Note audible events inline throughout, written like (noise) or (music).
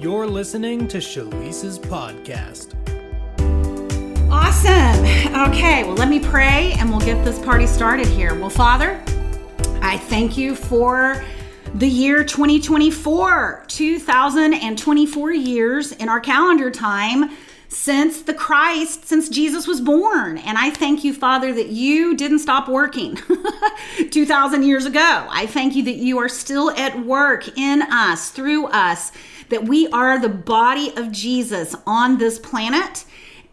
You're listening to Shalise's podcast. Awesome. Okay, well, let me pray and we'll get this party started here. Well, Father, I thank you for the year 2024, 2024 years in our calendar time since the Christ, since Jesus was born. And I thank you, Father, that you didn't stop working (laughs) 2,000 years ago. I thank you that you are still at work in us, through us, that we are the body of Jesus on this planet.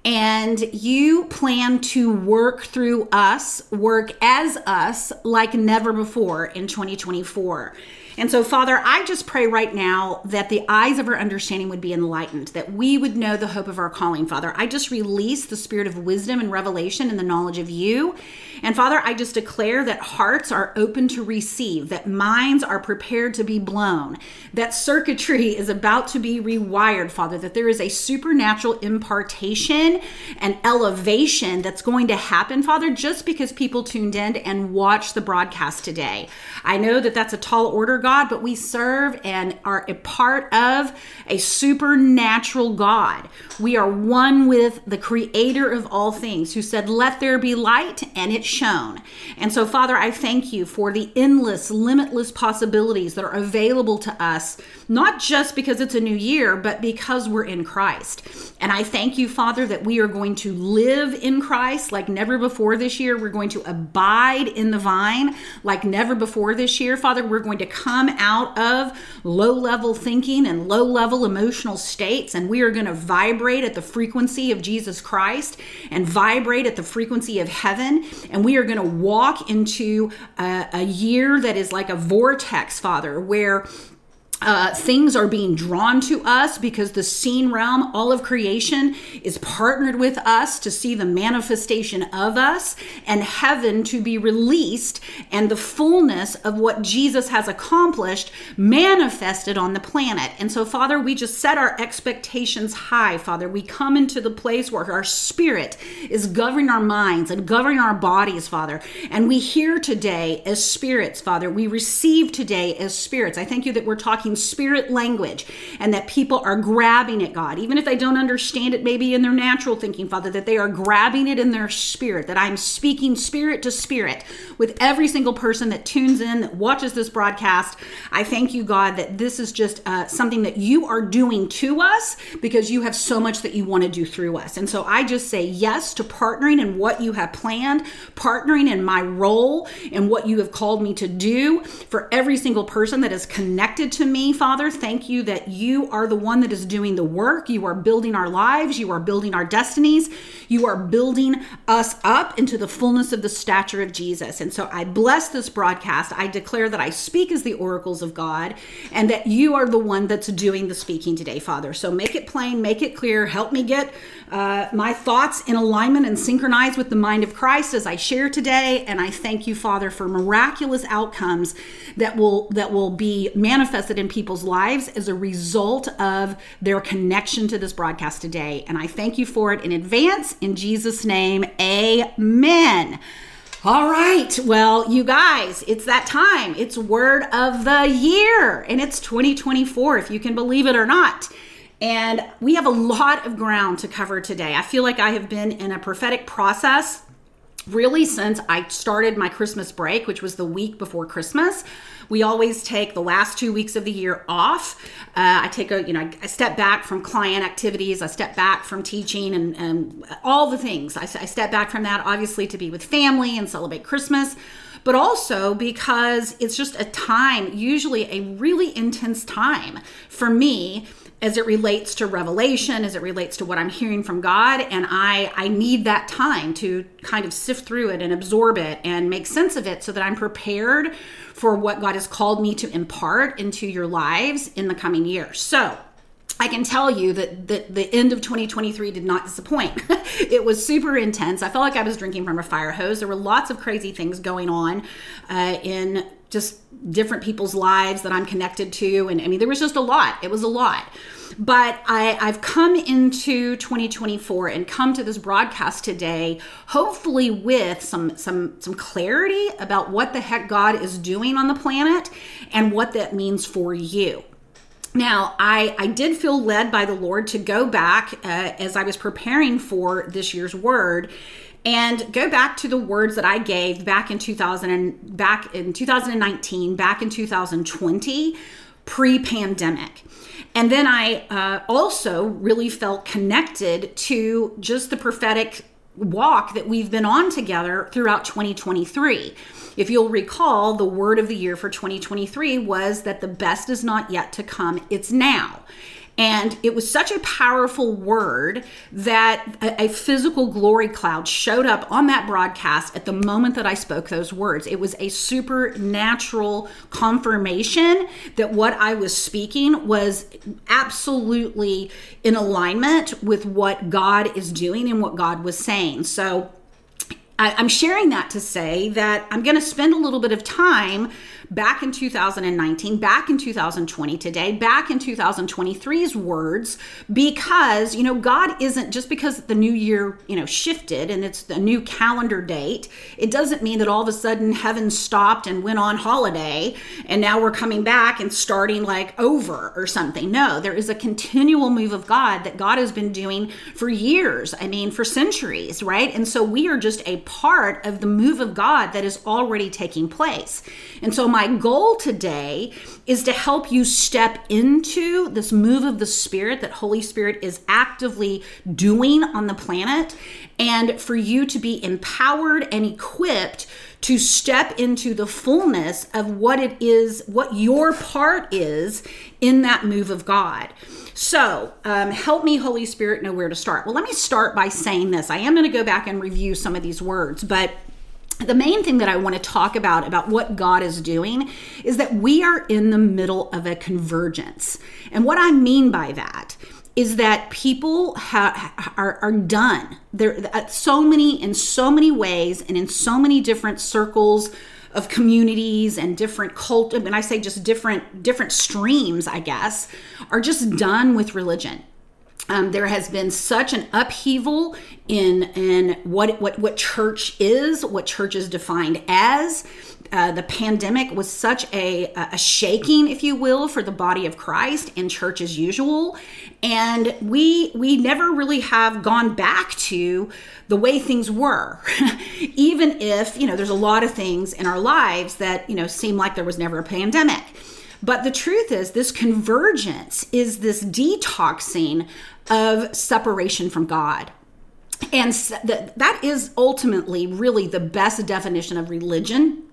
And you plan to work through us, work as us like never before in 2024. And so, Father, I just pray right now that the eyes of our understanding would be enlightened, that we would know the hope of our calling, Father. I just release the spirit of wisdom and revelation and the knowledge of you. And Father, I just declare that hearts are open to receive, that minds are prepared to be blown, that circuitry (laughs) is about to be rewired, Father, that there is a supernatural impartation and elevation that's going to happen, Father, just because people tuned in and watched the broadcast today. I know that that's a tall order, God, but we serve and are a part of a supernatural God. We are one with the creator of all things who said, Let there be light, and it shone. And so, Father, I thank you for the endless, limitless possibilities that are available to us, not just because it's a new year, but because we're in Christ. And I thank you, Father, that we are going to live in Christ like never before this year. We're going to abide in the vine like never before this year. Father, we're going to come out of low level thinking and low level emotional states, and we are going to vibrate at the frequency of Jesus Christ and vibrate at the frequency of heaven. And we are going to walk into a, a year that is like a vortex, Father, where uh, things are being drawn to us because the seen realm, all of creation, is partnered with us to see the manifestation of us and heaven to be released and the fullness of what Jesus has accomplished manifested on the planet. And so, Father, we just set our expectations high, Father. We come into the place where our spirit is governing our minds and governing our bodies, Father. And we hear today as spirits, Father. We receive today as spirits. I thank you that we're talking talking spirit language and that people are grabbing it, God, even if they don't understand it maybe in their natural thinking, Father, that they are grabbing it in their spirit, that I'm speaking spirit to spirit with every single person that tunes in, that watches this broadcast. I thank you, God, that this is just uh, something that you are doing to us because you have so much that you want to do through us. And so I just say yes to partnering in what you have planned, partnering in my role and what you have called me to do for every single person that is connected to me me, Father. Thank you that you are the one that is doing the work. You are building our lives. You are building our destinies. You are building us up into the fullness of the stature of Jesus. And so I bless this broadcast. I declare that I speak as the oracles of God and that you are the one that's doing the speaking today, Father. So make it plain, make it clear. Help me get uh, my thoughts in alignment and synchronized with the mind of Christ as I share today. And I thank you, Father, for miraculous outcomes that will that will be manifested in people's lives as a result of their connection to this broadcast today. And I thank you for it in advance. In Jesus' name, Amen. All right. Well, you guys, it's that time. It's word of the year, and it's 2024, if you can believe it or not. And we have a lot of ground to cover today. I feel like I have been in a prophetic process really since I started my Christmas break, which was the week before Christmas. We always take the last two weeks of the year off. Uh, I take a, you know, I step back from client activities. I step back from teaching and, and all the things. I, I step back from that, obviously, to be with family and celebrate Christmas but also because it's just a time, usually a really intense time for me as it relates to revelation as it relates to what i'm hearing from god and i i need that time to kind of sift through it and absorb it and make sense of it so that i'm prepared for what god has called me to impart into your lives in the coming year so I can tell you that, that the end of 2023 did not disappoint. (laughs) it was super intense. I felt like I was drinking from a fire hose. There were lots of crazy things going on uh, in just different people's lives that I'm connected to. And I mean, there was just a lot. It was a lot. But I, I've come into 2024 and come to this broadcast today, hopefully with some some some clarity about what the heck God is doing on the planet and what that means for you. Now, I, I did feel led by the Lord to go back uh, as I was preparing for this year's word and go back to the words that I gave back in 2000 and back in 2019, back in 2020, pre-pandemic. And then I uh, also really felt connected to just the prophetic walk that we've been on together throughout 2023. If you'll recall, the word of the year for 2023 was that the best is not yet to come, it's now. And it was such a powerful word that a, a, physical glory cloud showed up on that broadcast at the moment that I spoke those words. It was a supernatural confirmation that what I was speaking was absolutely in alignment with what God is doing and what God was saying. So I, am sharing that to say that I'm going to spend a little bit of time back in 2019, back in 2020 today, back in 2023's words, because, you know, God isn't just because the new year, you know, shifted and it's a new calendar date, it doesn't mean that all of a sudden heaven stopped and went on holiday and now we're coming back and starting like over or something. No, there is a continual move of God that God has been doing for years. I mean, for centuries, right? And so we are just a part of the move of God that is already taking place. And so my goal today is to help you step into this move of the Spirit that Holy Spirit is actively doing on the planet and for you to be empowered and equipped to step into the fullness of what it is, what your part is in that move of God. So, um, help me, Holy Spirit, know where to start. Well, let me start by saying this. I am going to go back and review some of these words, but the main thing that I want to talk about about what God is doing is that we are in the middle of a convergence. And what I mean by that is that people ha- are, are done. There uh, so many in so many ways and in so many different circles of communities and different cult mean I say just different different streams, I guess, are just done with religion. Um, there has been such an upheaval in in what what what church is, what church is defined as. Uh, the pandemic was such a, a shaking, if you will, for the body of Christ and church as usual, and we we never really have gone back to the way things were, (laughs) even if you know there's a lot of things in our lives that you know seem like there was never a pandemic. But the truth is, this convergence is this detoxing of separation from God. And that is ultimately really the best definition of religion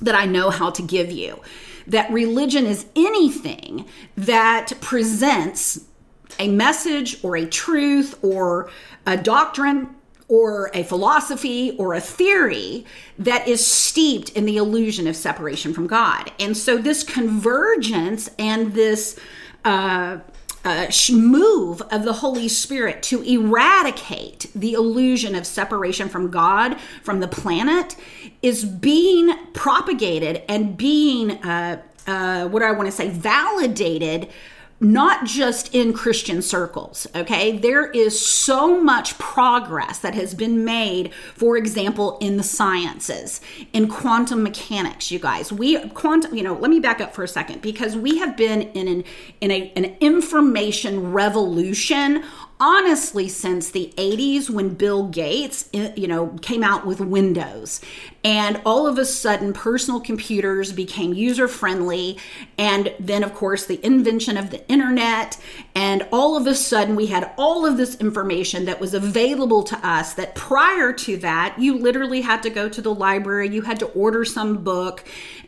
that I know how to give you. That religion is anything that presents a message or a truth or a doctrine or a philosophy or a theory that is steeped in the illusion of separation from God. And so, this convergence and this uh, uh, move of the Holy Spirit to eradicate the illusion of separation from God, from the planet, is being propagated and being, uh, uh, what do I want to say, validated not just in Christian circles, okay? There is so much progress that has been made, for example, in the sciences, in quantum mechanics, you guys. We quantum, you know, let me back up for a second because we have been in an in a, an information revolution honestly since the 80s when Bill Gates, eh, you know, came out with Windows. And all of a sudden, personal computers became user friendly. And then, of course, the invention of the internet. And all of a sudden, we had all of this information that was available to us that prior to that, you literally had to go to the library, you had to order some book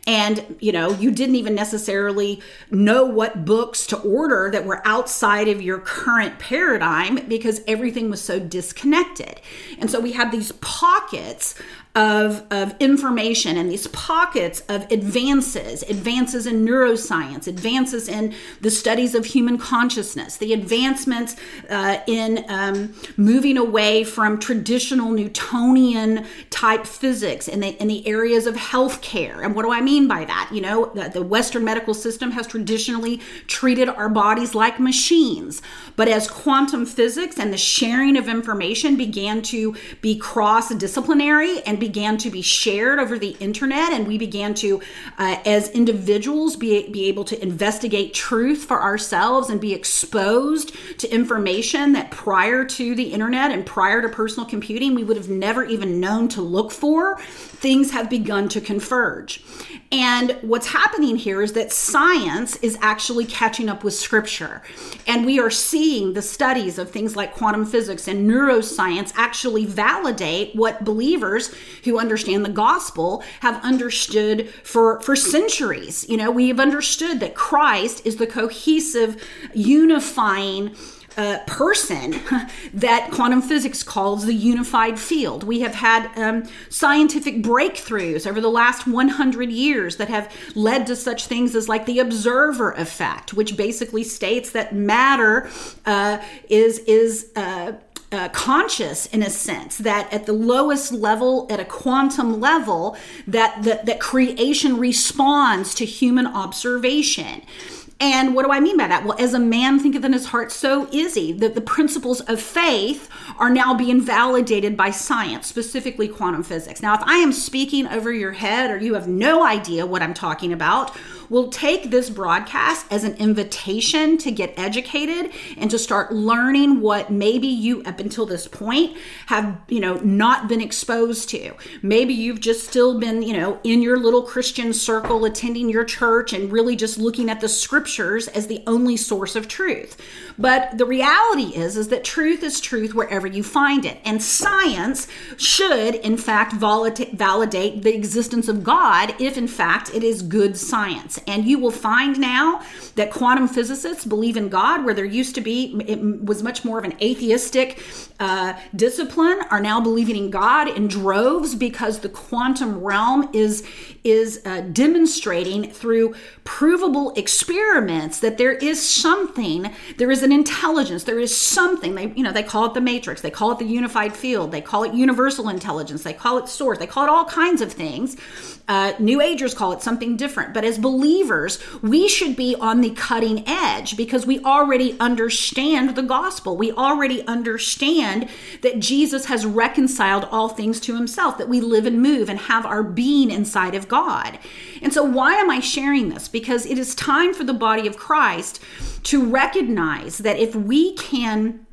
and you know you didn't even necessarily know what books to order that were outside of your current paradigm because everything was so disconnected and so we have these pockets of, of information and these pockets of advances advances in neuroscience advances in the studies of human consciousness the advancements uh, in um, moving away from traditional newtonian type physics in the, in the areas of healthcare. And what do i mean by that? You know the, the western medical system has traditionally treated our bodies like machines. But as quantum physics and the sharing of information began to be cross disciplinary and began to be shared over the internet, and we began to, uh, as individuals, be, be able to investigate truth for ourselves and be exposed to information that prior to the internet and prior to personal computing, we would have never even known to look for, things have begun to converge. And what's happening here is that science is actually catching up with scripture. And we are seeing the studies of things like quantum physics and neuroscience actually validate what believers who understand the gospel have understood for, for centuries. You know, we have understood that Christ is the cohesive, unifying, uh, person (laughs) that quantum physics calls the unified field. We have had um, scientific breakthroughs over the last 100 years that have led to such things as like the observer effect, which basically states that matter uh, is is uh, uh, conscious in a sense that at the lowest level at a quantum level that, that that creation responds to human observation and what do I mean by that? Well, as a man thinketh in his heart, so is he. That the principles of faith are now being validated by science, specifically quantum physics. Now, if I am speaking over your head or you have no idea what I'm talking about, we'll take this broadcast as an invitation to get educated and to start learning what maybe you up until this point have you know not been exposed to. Maybe you've just still been you know in your little christian circle attending your church and really just looking at the scriptures as the only source of truth. But the reality is is that truth is truth wherever you find it. And science should in fact validate the existence of god if in fact it is good science and you will find now that quantum physicists believe in God, where there used to be, it was much more of an atheistic uh, discipline, are now believing in God in droves because the quantum realm is, is uh, demonstrating through provable experiments that there is something, there is an intelligence, there is something. They, you know, they call it the matrix, they call it the unified field, they call it universal intelligence, they call it source, they call it all kinds of things. Uh, New Agers call it something different. But as believers, we should be on the cutting edge because we already understand the gospel. We already understand that Jesus has reconciled all things to himself, that we live and move and have our being inside of God. And so, why am I sharing this? Because it is time for the body of Christ to recognize that if we can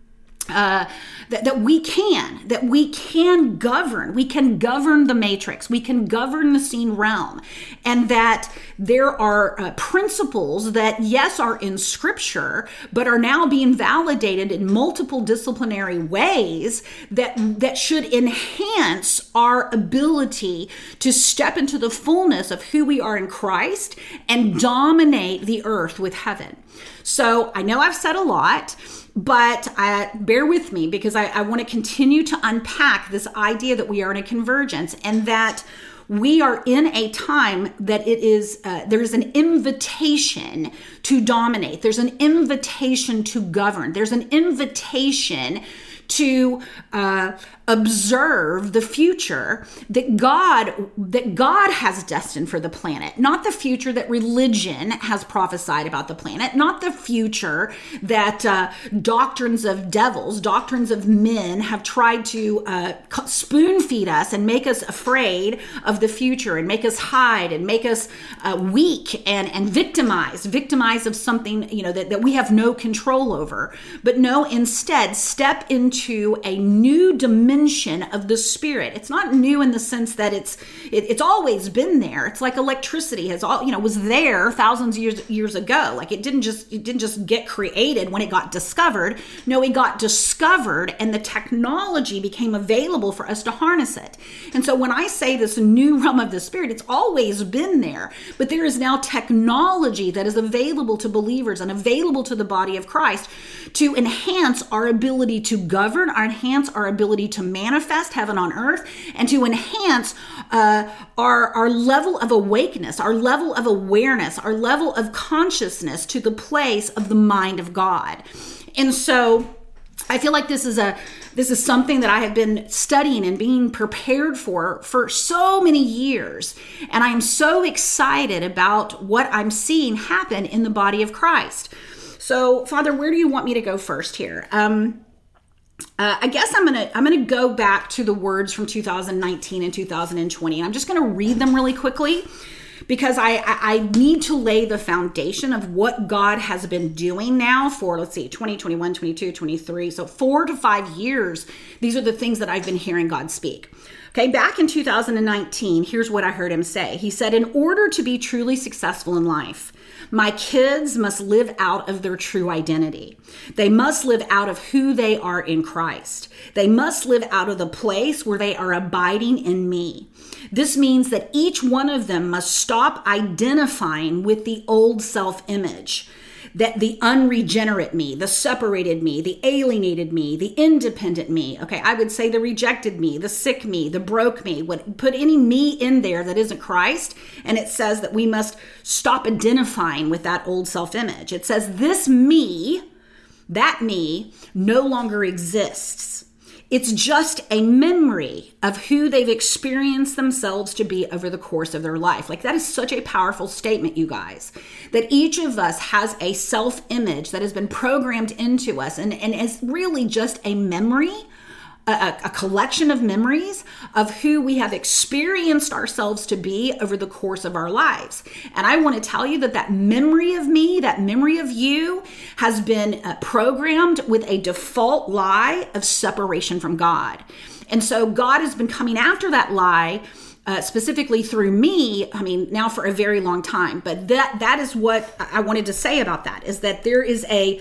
uh, that, that we can, that we can govern, we can govern the matrix, we can govern the seen realm, and that there are uh, principles that, yes, are in scripture, but are now being validated in multiple disciplinary ways that, that should enhance our ability to step into the fullness of who we are in Christ and dominate the earth with heaven. So I know I've said a lot but uh, bear with me because I, I want to continue to unpack this idea that we are in a convergence and that we are in a time that it is uh, there's an invitation to dominate. There's an invitation to govern. There's an invitation to uh, observe the future that God that God has destined for the planet, not the future that religion has prophesied about the planet, not the future that uh, doctrines of devils, doctrines of men have tried to uh, spoon feed us and make us afraid of the future and make us hide and make us uh, weak and and victimized, victimized of something you know that, that we have no control over. But no, instead, step into a new dimension dimension of the spirit. It's not new in the sense that it's it, it's always been there. It's like electricity has all you know was there thousands of years years ago. Like it didn't just it didn't just get created when it got discovered. No, it got discovered and the technology became available for us to harness it. And so when I say this new (laughs) realm of the spirit, it's always been there, but there is now technology that is available to believers and available to the body of Christ to enhance our ability to govern, our enhance our ability to manifest heaven on earth and to enhance uh, our, our level of awakeness, our level of awareness, our level of consciousness to the place of the mind of God. And so I feel like this is a this is something that I have been studying and being prepared for for so many years. And I am so excited about what I'm seeing happen in the body of Christ. So, Father, where do you want me to go first here? Um, uh, I guess I'm gonna I'm gonna go back to the words from 2019 and 2020, and I'm just gonna read them really quickly because I, I, need to lay the foundation of what God has been doing now for let's see 2021 22 23 so 4 to 5 years these are the things that I've been hearing God speak. Okay back in 2019 here's what I heard him say. He said in order to be truly successful in life my kids must live out of their true identity. They must live out of who they are in Christ. They must live out of the place where they are abiding in me. This means that each one of them must stop identifying with the old self image that the unregenerate me, the separated me, the alienated me, the independent me, okay, I would say the rejected me, the sick me, the broke me, would put any me in there that isn't Christ, and it says that we must stop identifying with that old self image. It says this me, that me, no longer exists. It's just a memory of who they've experienced themselves to be over the course of their life. Like, that is such a powerful statement, you guys, that each of us has a self image that has been programmed into us and, and is really just a memory a, a, collection of memories of who we have experienced ourselves to be over the course of our lives. And I want to tell you that that memory of me, that memory of you, has been uh, programmed with a default lie of separation from God. And so God has been coming after that lie. Uh, specifically through me i mean now for a very long time but that that is what i wanted to say about that is that there is a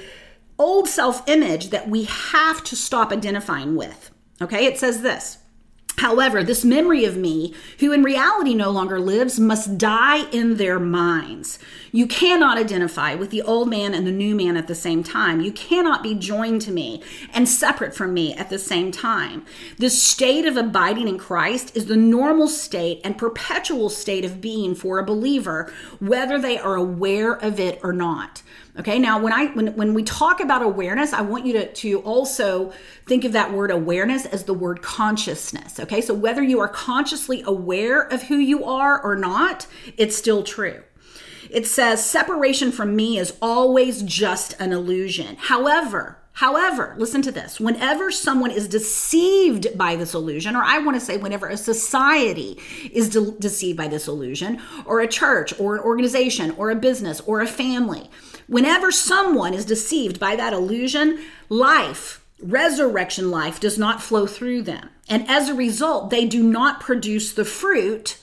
old self image that we have to stop identifying with Okay, it says this. However, this memory of me, who in reality no longer lives, must die in their minds. You cannot identify with the old man and the new man at the same time. You cannot be joined to me and separate from me at the same time. This state of abiding in Christ is the normal state and perpetual state of being for a believer, whether they are aware of it or not. Okay, now when I when when we talk about awareness, I want you to to also think of that word awareness as the word consciousness. Okay, so whether you are consciously aware of who you are or not, it's still true. It says separation from me is always just an illusion. However, However, listen to this. Whenever someone is deceived by this illusion, or I want to say whenever a society is de- deceived by this illusion, or a church, or an organization, or a business, or a family, Whenever someone is deceived by that illusion, life, resurrection life, does not flow through them. And as a result, they do not produce the fruit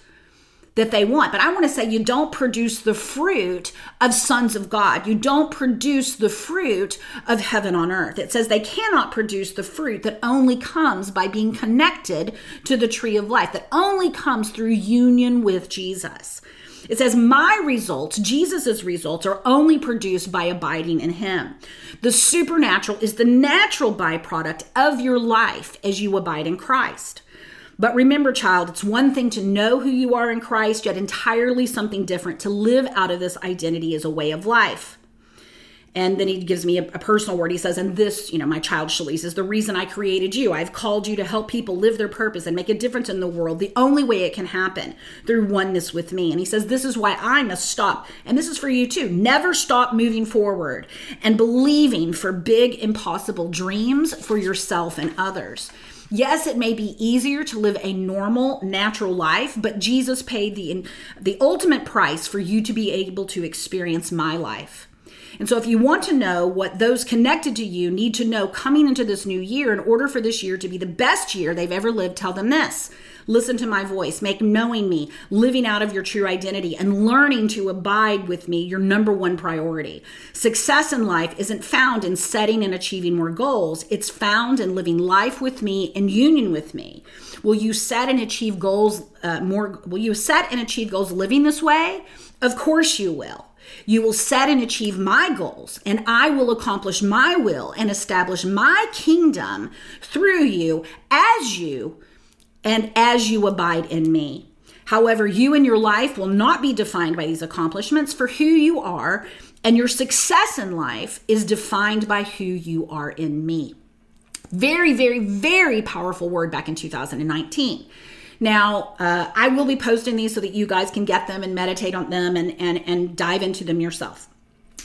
that they want. But I want to say you don't produce the fruit of sons of God. You don't produce the fruit of heaven on earth. It says they cannot produce the fruit that only comes by being connected to the tree of life, that only comes through union with Jesus. It says, My results, Jesus' results, are only produced by abiding in Him. The supernatural is the natural byproduct of your life as you abide in Christ. But remember, child, it's one thing to know who you are in Christ, yet entirely something different to live out of this identity as a way of life. And then he gives me a, a, personal word. He says, and this, you know, my child Shalise, is the reason I created you. I've called you to help people live their purpose and make a difference in the world. The only way it can happen through oneness with me. And he says, this is why I must stop. And this is for you too. Never stop moving forward and believing for big, impossible dreams for yourself and others. Yes, it may be easier to live a normal, natural life, but Jesus paid the, the ultimate price for you to be able to experience my life. And so, if you want to know what those connected to you need to know coming into this new year in order for this year to be the best year they've ever lived, tell them this. Listen to my voice, make knowing me, living out of your true identity, and learning to abide with me your number one priority. Success in life isn't found in setting and achieving more goals, it's found in living life with me in union with me. Will you set and achieve goals uh, more? Will you set and achieve goals living this way? Of course you will. You will set and achieve my goals, and I will accomplish my will and establish my kingdom through you as you and as you abide in me. However, you and your life will not be defined by these accomplishments for who you are, and your success in life is defined by who you are in me. Very, very, very powerful word back in 2019. Now, uh, I will be posting these so that you guys can get them and meditate on them and, and, and dive into them yourself.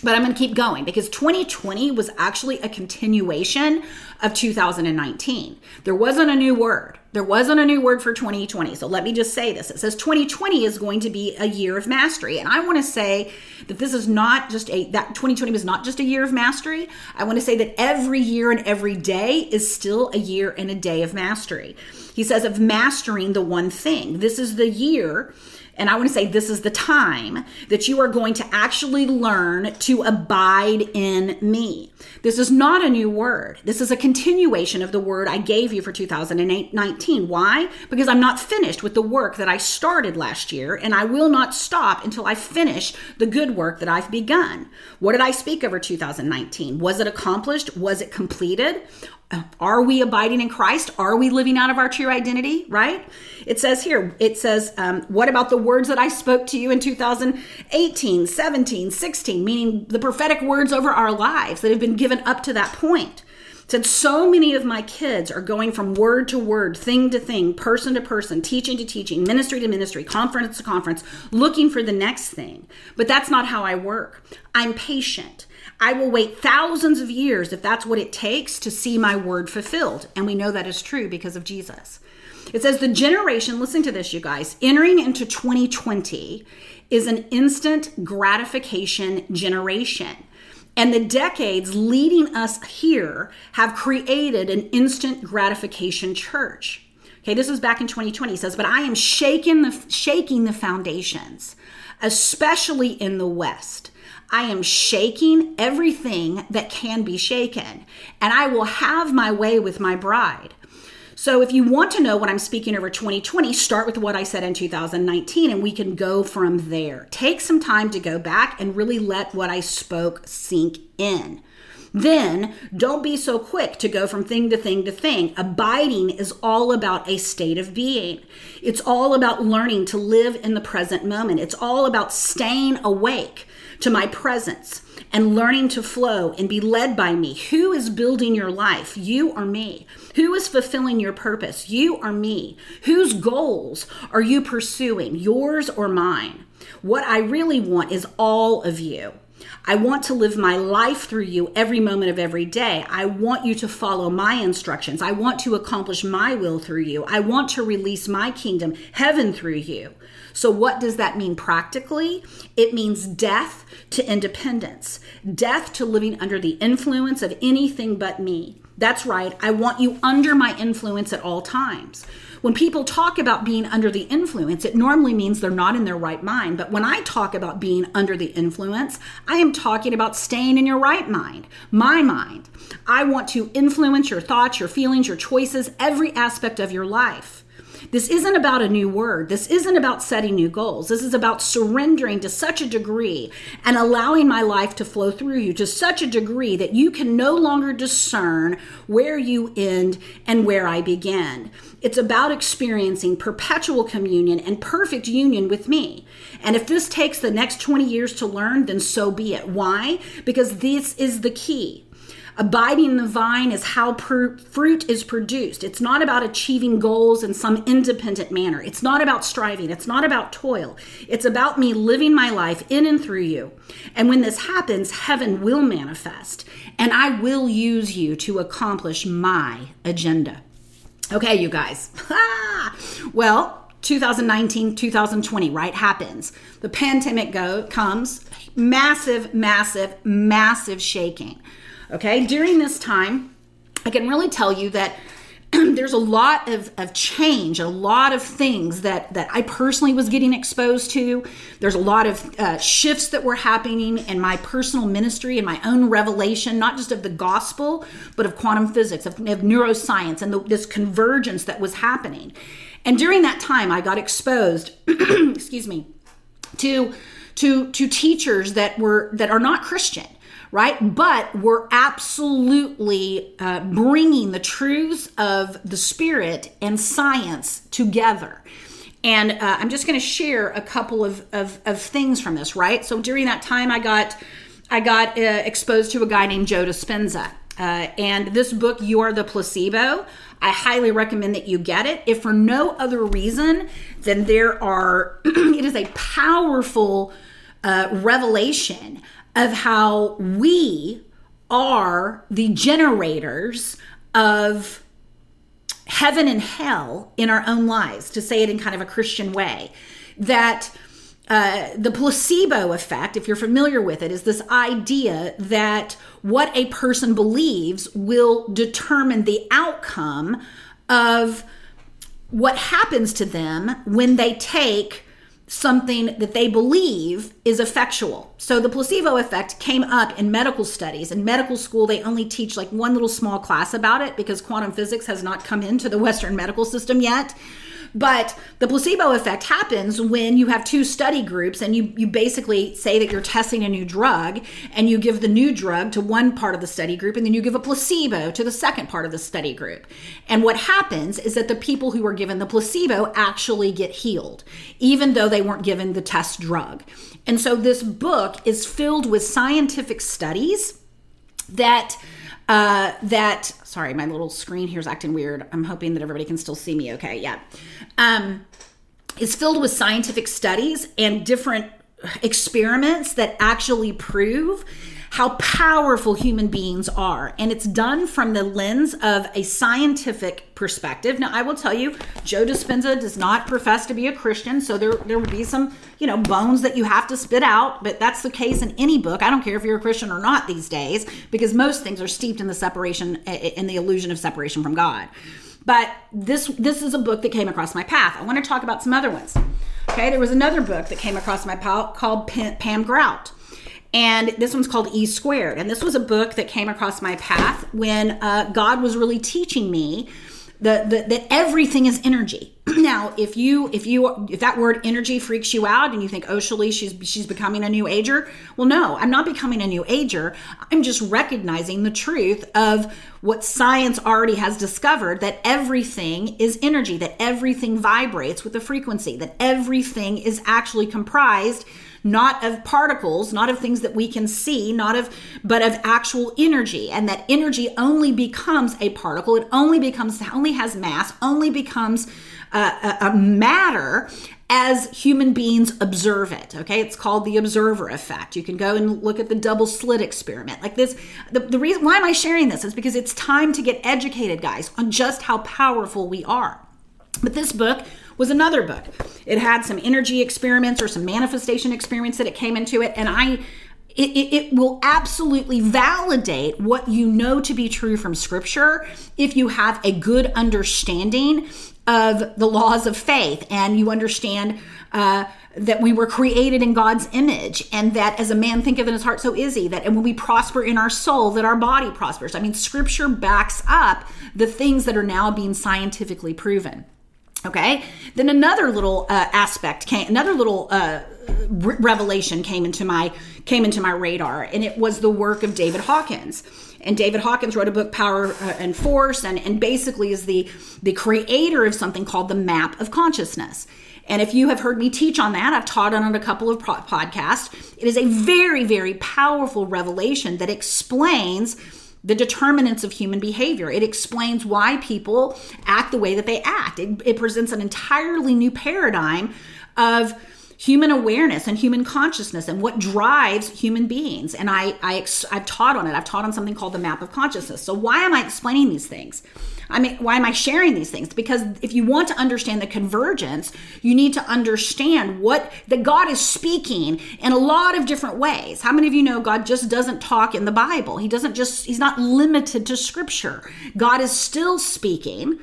but I'm going to keep going because 2020 was actually a continuation of 2019. There wasn't a new word. There wasn't a new word for 2020. So let me just say this. It says 2020 is going to be a year of mastery. And I want to say that this is not just a that 2020 was not just a year of mastery. I want to say that every year and every day is still a year and a day of mastery. He says of mastering the one thing. This is the year and I want to say this is the time that you are going to actually learn to abide in me. This is not a new word. This is a continuation of the word I gave you for 2019. Why? Because I'm not finished with the work that I started last year, and I will not stop until I finish the good work that I've begun. What did I speak over 2019? Was it accomplished? Was it completed? Are we abiding in Christ? Are we living out of our true identity? Right? It says here, it says, um, what about the words that I spoke to you in 2018, 17, 16, meaning the prophetic words over our lives that have been given up to that point? It said so many of my kids are going from word to word, thing to thing, person to person, teaching to teaching, ministry to ministry, conference to conference, looking for the next thing. But that's not how I work. I'm patient. I will wait thousands of years if that's what it takes to see my word fulfilled. And we know that is true because of Jesus. It says the generation, listen to this, you guys, entering into 2020 is an instant gratification generation. And the decades leading us here have created an instant gratification church. Okay, this was back in 2020. He says, but I am shaking the shaking the foundations, especially in the West. I am shaking everything that can be shaken, and I will have my way with my bride. So, if you want to know what I'm speaking over 2020, start with what I said in 2019 and we can go from there. Take some time to go back and really let what I spoke sink in. Then don't be so quick to go from thing to thing to thing. Abiding is all about a state of being. It's all about learning to live in the present moment. It's all about staying awake to my presence and learning to flow and be led by me. Who is building your life? You or me? Who is fulfilling your purpose? You or me? Whose goals are you pursuing? Yours or mine? What I really want is all of you. I want to live my life through you every moment of every day. I want you to follow my instructions. I want to accomplish my will through you. I want to release my kingdom, heaven through you. So, what does that mean practically? It means death to independence, death to living under the influence of anything but me. That's right, I want you under my influence at all times. When people talk about being under the influence, it normally means they're not in their right mind. But when I talk about being under the influence, I am talking about staying in your right mind, my mind. I want to influence your thoughts, your feelings, your choices, every aspect of your life. This isn't about a new word. This isn't about setting new goals. This is about surrendering to such a degree and allowing my life to flow through you to such a degree that you can no longer discern where you end and where I begin. It's about experiencing perpetual communion and perfect union with me. And if this takes the next 20 years to learn, then so be it. Why? Because this is the key. Abiding in the vine is how fruit is produced. It's not about achieving goals in some independent manner. It's not about striving. It's not about toil. It's about me living my life in and through you. And when this happens, heaven will manifest, and I will use you to accomplish my agenda. Okay, you guys. (laughs) well, 2019, 2020, right, happens. The pandemic go comes, massive, massive, massive shaking. Okay, during this time, I can really tell you that (clears throat) there's a lot of, of change, a lot of things that, that I personally was getting exposed to. There's a lot of uh, shifts that were happening in my personal ministry and my own revelation, not just of the gospel, but of quantum physics, of, of neuroscience, and the, this convergence that was happening. And during that time, I got exposed, (clears throat) excuse me, to to to teachers that were that are not Christian right? But we're absolutely uh, bringing the truths of the spirit and science together. And uh, I'm just going to share a couple of, of, of, things from this, right? So during that time, I got I got uh, exposed to a guy named Joe Dispenza. Uh, and this book, You Are the Placebo, I highly recommend that you get it. If for no other reason than there are, (clears throat) it is a powerful uh, revelation of how we are the generators of heaven and hell in our own lives, to say it in kind of a Christian way. That uh, the placebo effect, if you're familiar with it, is this idea that what a person believes will determine the outcome of what happens to them when they take something that they believe is effectual. So the placebo effect came up in medical studies. In medical school, they only teach like one little small class about it because quantum physics has not come into the (laughs) Western medical system yet. But the placebo effect happens when you have two study groups and you, you basically say that you're testing a new drug and you give the new drug to one part of the study group and then you give a placebo to the second part of the study group. And what happens is that the people who are given the placebo actually get healed, even though they weren't given the test drug. And so this book is filled with scientific studies that uh, that sorry my little screen here's acting weird. I'm hoping that everybody can still see me okay yeah. Um, is filled with scientific studies and different experiments that actually prove how powerful human beings are. And it's done from the lens of a scientific perspective. Now, I will tell you, Joe Dispenza does not profess to be a Christian, so there, there will be some, you know, bones that you have to spit out, but that's the case in any book. I don't care if you're a Christian or not these days, because most things are steeped in the separation, in the illusion of separation from God. But this this is a book that came across my path. I want to talk about some other ones. Okay, there was another book that came across my path called Pam Grout and this one's called E Squared. And this was a book that came across my path when uh, God was really teaching me the, the, that everything is energy. (clears throat) now, if you if you if that word energy freaks you out and you think, oh, Shalise, she's she's becoming a new ager, well, no, I'm not becoming a new ager. I'm just recognizing the truth of what science already has discovered that everything is energy, that everything vibrates with the frequency, that everything is actually comprised not of particles, not of things that we can see, not of, but of actual energy. And that energy only becomes a particle. It only becomes, only has mass, only becomes uh, a, a matter as human beings observe it. Okay, it's called the observer effect. You can go and look at the double slit experiment. Like this, the, the reason why am I sharing this is because it's time to get educated, guys, on just how powerful we are. But this book was another book. It had some energy experiments or some manifestation experiments that it came into it, and I it, it, it, will absolutely validate what you know to be true from scripture if you have a good understanding of the laws of faith and you understand uh, that we were created in God's image and that as a man thinketh in his heart so is he that and when we prosper in our soul that our body prospers. I mean scripture backs up the things that are now being scientifically proven. Okay. Then another little uh, aspect came, another little uh, re- revelation came into my came into my radar, and it was the work of David Hawkins. And David Hawkins wrote a book, Power uh, and Force, and, and basically is the the creator of something called the Map of Consciousness. And if you have heard me teach on that, I've taught on it a couple of podcasts. It is a very, very powerful revelation that explains the determinants of human behavior. It explains why people act the way that they act. It, it presents an entirely new paradigm of human awareness and human consciousness and what drives human beings. And I, I I've taught on it. I've taught on something called the map of consciousness. So why am I explaining these things? I mean, why am I sharing these things? Because if you want to understand the convergence, you need to understand what that God is speaking in a lot of different ways. How many of you know God just doesn't talk in the Bible? He doesn't just, he's not limited to scripture. God is still speaking.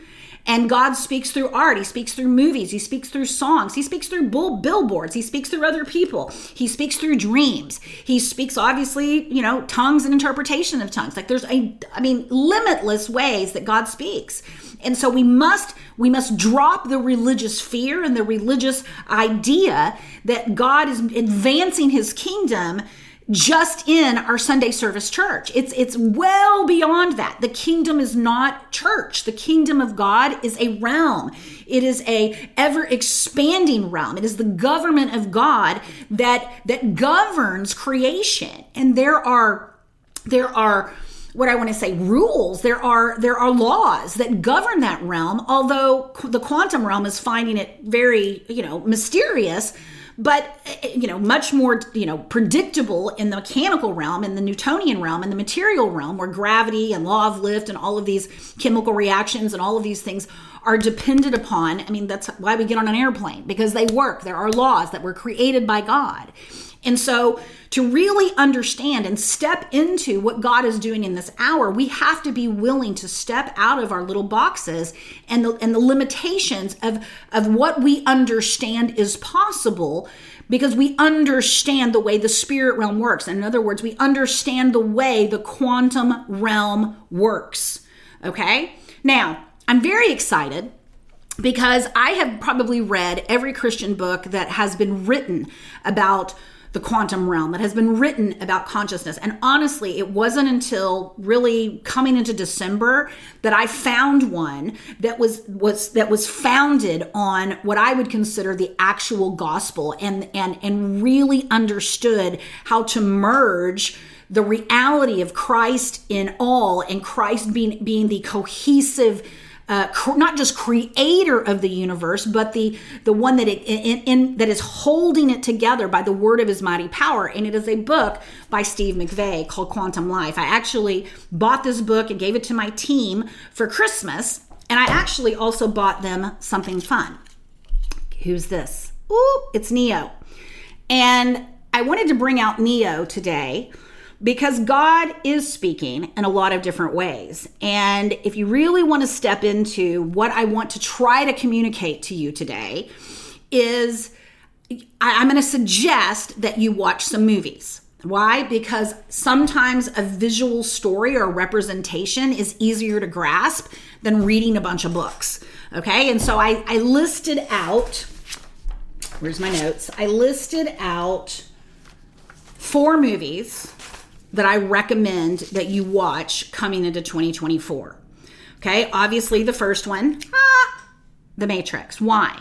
And God speaks through art. He speaks through movies. He speaks through songs. He speaks through bull- billboards. He speaks through other people. He speaks through dreams. He speaks, obviously, you know, tongues and interpretation of tongues. Like there's a, I mean, limitless ways that God speaks. And so we must, we must drop the religious fear and the religious idea that God is advancing his kingdom just in our Sunday service church. It's it's well beyond that. The kingdom is not church. The kingdom of God is a realm. It is a ever expanding realm. It is the government of God that that governs creation. And there are there are what I want to say rules. There are there are laws that govern that realm. Although the quantum realm is finding it very you know mysterious but eh, you know much more you know predictable in the mechanical realm in the newtonian realm in the material realm where gravity and law of lift and all of these chemical reactions and all of these things are dependent upon i mean that's why we get on an airplane because they work. There are laws that were created by god and so to really understand and step into what God is doing in this hour, we have to be willing to step out of our little boxes and the, and the limitations of, of what we understand is possible because we understand the way the spirit realm works. And In other words, we understand the way the quantum realm works. Okay? Now, I'm very excited because I have probably read every Christian book that has been written about the quantum realm that has been written about consciousness. And honestly, it wasn't until really coming into December that I found one that was was that was founded on what I would consider the actual gospel and and and really understood how to merge the reality of Christ in all and Christ being being the cohesive uh, cr- not just creator of the universe, but the the one that it in, in, that is holding it together by the word of His mighty power. And it is a book by Steve McVey called Quantum Life. I actually bought this book and gave it to my team for Christmas, and I actually also bought them something fun. Who's this? Ooh, it's Neo, and I wanted to bring out Neo today because God is speaking in a lot of different ways. And if you really want to step into what I want to try to communicate to you today, is I'm going to suggest that you watch some movies. Why? Because sometimes a visual story or representation is easier to grasp than reading a bunch of books. Okay, and so I, I listed out, where's my notes? I listed out four movies that I recommend that you watch coming into 2024. Okay, obviously the first one, ah, The Matrix. Why?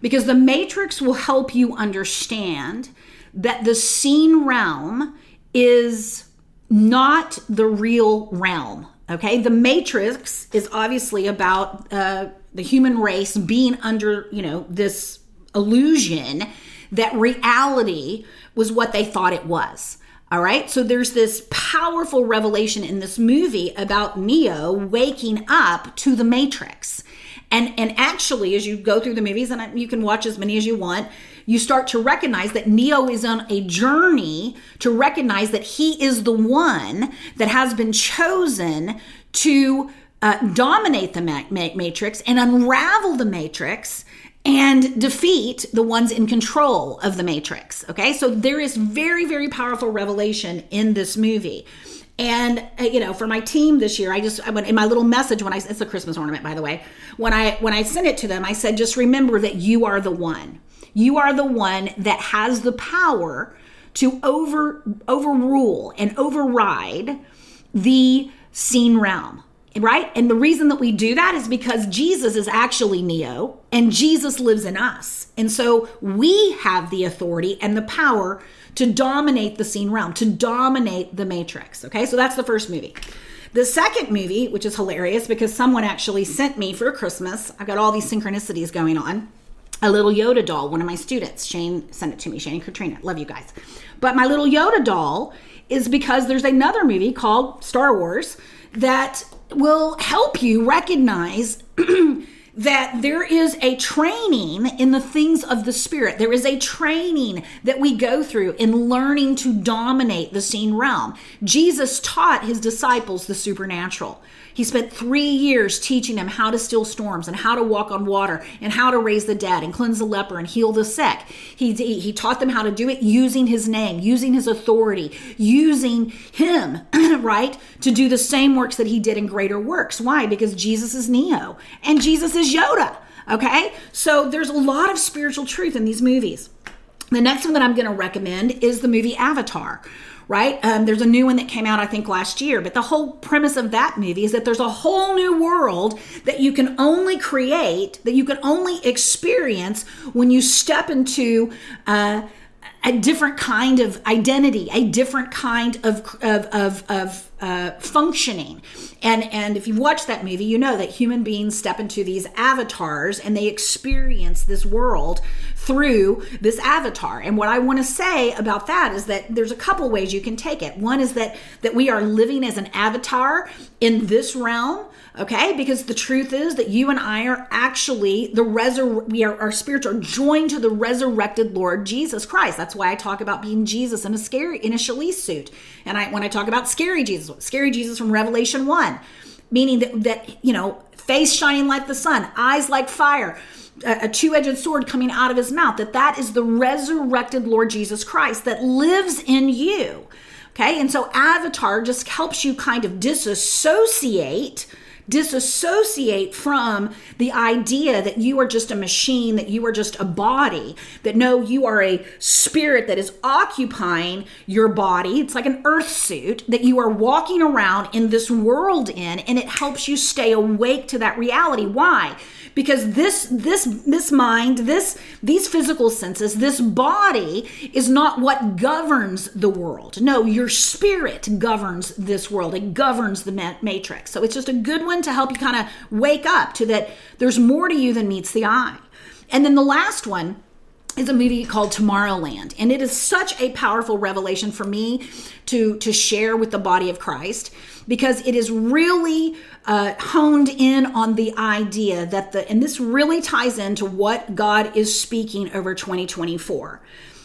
Because The Matrix will help you understand that the seen realm is not the real realm. Okay, The Matrix is obviously about uh, the human race being under, you know, this illusion that reality was what they thought it was. All right. So there's this powerful revelation in this movie about Neo waking up to the Matrix. And, and actually, as you go through the movies, and you can watch as many as you want, you start to recognize that Neo is on a journey to recognize that he is the one that has been chosen to uh, dominate the ma- matrix and unravel the matrix and defeat the ones in control of the matrix okay? So there is very very powerful revelation in this movie. And uh, you know for my team this year i just i went in my little message when i it's a christmas ornament by the way when i when i sent it to them i said just remember that you are the one. You are the one that has the power to over overrule and override the seen realm right? And the reason that we do that is because Jesus is actually Neo and Jesus lives in us. And so we have the authority and the power to dominate the seen realm, to dominate the matrix. Okay, so that's the first movie. The second movie, which is hilarious because someone actually sent me for Christmas, I've got all these synchronicities going on, a little Yoda doll. One of my students, Shane, sent it to me. Shane and Katrina, love you guys. But my little Yoda doll is because there's another movie called Star Wars that will help you recognize (clears throat) that there is a training in the things of the spirit. There is a training that we go through in learning to dominate the seen realm. Jesus taught his disciples the supernatural. He spent three years teaching them how to still storms and how to walk on water and how to raise the dead and cleanse the leper and heal the sick. He, he taught them how to do it using his name, using his authority, using him, (clears throat) right, to do the same works that he did in greater works. Why? Because Jesus is Neo and Jesus is Yoda. Okay? So there's a lot of spiritual truth in these movies. The next one that I'm going to recommend is the movie Avatar right? Um, there's a new one that came out, I think, last year. But the whole premise of that movie is that there's a whole new world that you can only create, that you can only experience when you step into. Uh, a different kind of identity, a different kind of of of, of uh, functioning. And and if you've watched that movie, you know that human beings step into these avatars and they experience this world through this avatar. And what I want to say about that is that there's a couple ways you can take it. One is that that we are living as an avatar in this realm okay because the truth is that you and i are actually the resur we are our spirits are joined to the resurrected lord jesus christ that's why i talk about being jesus in a scary in a suit and i when i talk about scary jesus scary jesus from revelation 1 meaning that that you know face shining like the sun eyes like fire a two-edged sword coming out of his mouth that that is the resurrected lord jesus christ that lives in you. Okay? And so avatar just helps you kind of disassociate disassociate from the idea that you are just a machine, that you are just a body, that no, you are a spirit that is occupying your body. It's like an earth suit that you are walking around in this world in, and it helps you stay awake to that reality. Why? Because this this this mind this these physical senses this body is not what governs the world. No your spirit governs this world. It governs the matrix. So it's just a good one to help you kind of wake up to that there's more to you than meets the eye. And then the last one is a movie called Tomorrowland and it is such a powerful revelation for me to to share with the body of Christ because it is really uh, honed in on the idea that the and this really ties into what God is speaking over 2024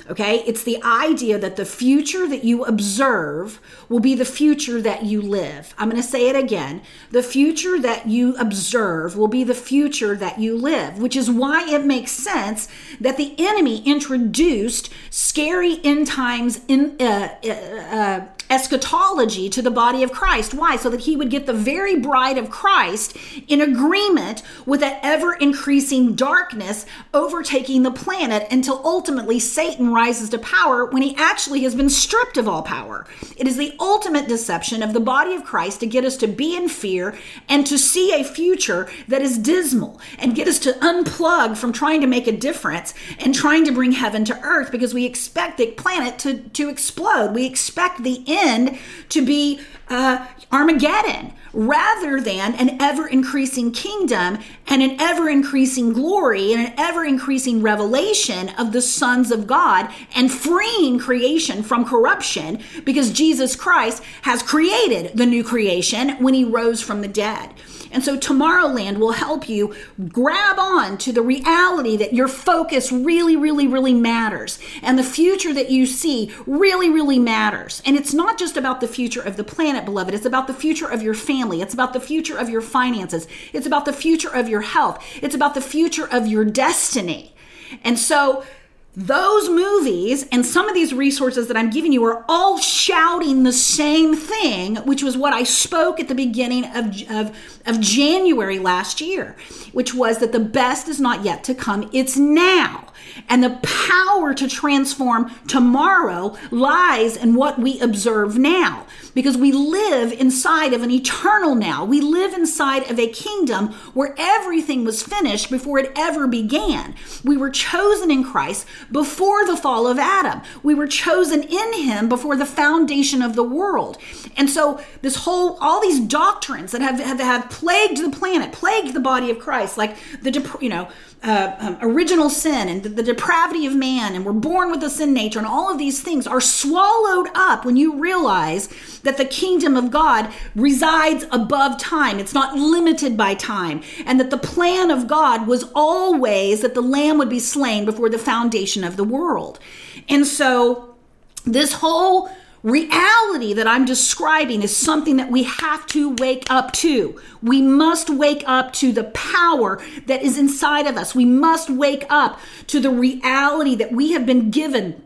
Okay, it's the idea that the future that you observe will be the future that you live. I'm going to say it again. The future that you observe will be the future that you live, which is why it makes sense that the enemy introduced scary end times in uh, uh, uh eschatology to the body of Christ. Why? So that he would get the very bride of Christ in agreement with that ever increasing darkness overtaking the planet until ultimately Satan rises to power when he actually has been stripped of all power. It is the ultimate deception of the body of Christ to get us to be in fear and to see a future that is dismal and get us to unplug from trying to make a difference and trying to bring heaven to earth because we expect the planet to, to explode. We expect the end end to be uh, Armageddon rather than an ever increasing kingdom and an ever increasing glory and an ever increasing revelation of the sons of God and freeing creation from corruption because Jesus Christ has created the new creation when he rose from the dead. And so Tomorrowland will help you grab on to the reality that your focus really, really, really matters. And the future that you see really, really matters. And it's not just about the future of the planet, beloved. It's about the future of your family. It's about the future of your finances. It's about the future of your health. It's about the future of your destiny. And so those movies and some of these resources that I'm giving you are all shouting the same thing, which was what I spoke at the beginning of, of, of, January last year, which was that the best is not yet to come, it's now. And the power to transform tomorrow lies in what we observe now because we live inside of an eternal now. We live inside of a kingdom where everything was finished before it ever began. We were chosen in Christ before the fall of Adam. We were chosen in him before the foundation of the world. And so this whole all these doctrines that have have, have plagued the planet, plagued the body of Christ, like the you know, uh, um, original sin and the, the depravity of man, and we're born with a sin nature, and all of these things are swallowed up when you realize that the kingdom of God resides above time. It's not limited by time. And that the plan of God was always that the lamb would be slain before the foundation of the world. And so this whole reality that I'm describing is something that we have to wake up to. We must wake up to the power that is inside of us. We must wake up to the reality that we have been given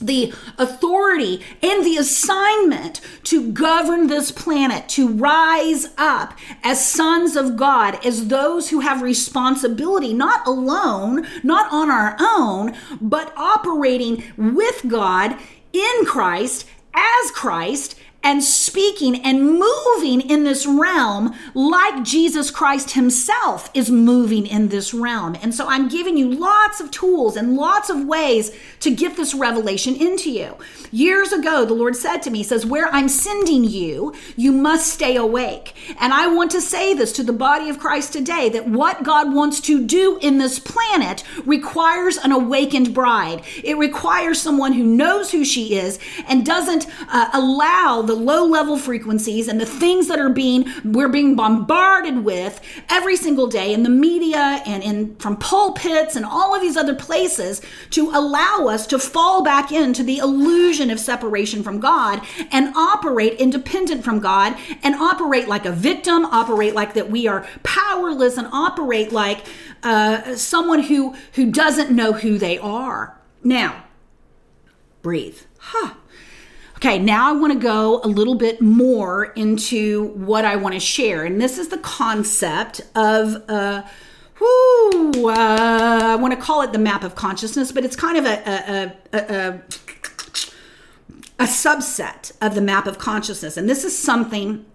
the authority and the assignment to govern this planet, to rise up as sons of God, as those who have responsibility, not alone, not on our own, but operating with God in Christ as Christ and speaking and moving in this realm like Jesus Christ himself is moving in this realm. And so I'm giving you lots of tools and lots of ways to get this revelation into you. Years ago, the Lord said to me, says, where I'm sending you, you must stay awake. And I want to say this to the body of Christ today that what God wants to do in this planet requires an awakened bride. It requires someone who knows who she is and doesn't uh, allow the low level frequencies and the things that are being we're being bombarded with every single day in the media and in from pulpits and all of these other places to allow us to fall back into the illusion of separation from God and operate independent from God and operate like a victim, operate like that we are powerless and operate like uh, someone who who doesn't know who they are. Now, breathe. Huh. Okay, now I want to go a little bit more into what I want to share. And this is the concept of, uh, uh, I want to call it the map of consciousness, but it's kind of a, a, a, a, a subset of the map of consciousness. And this is something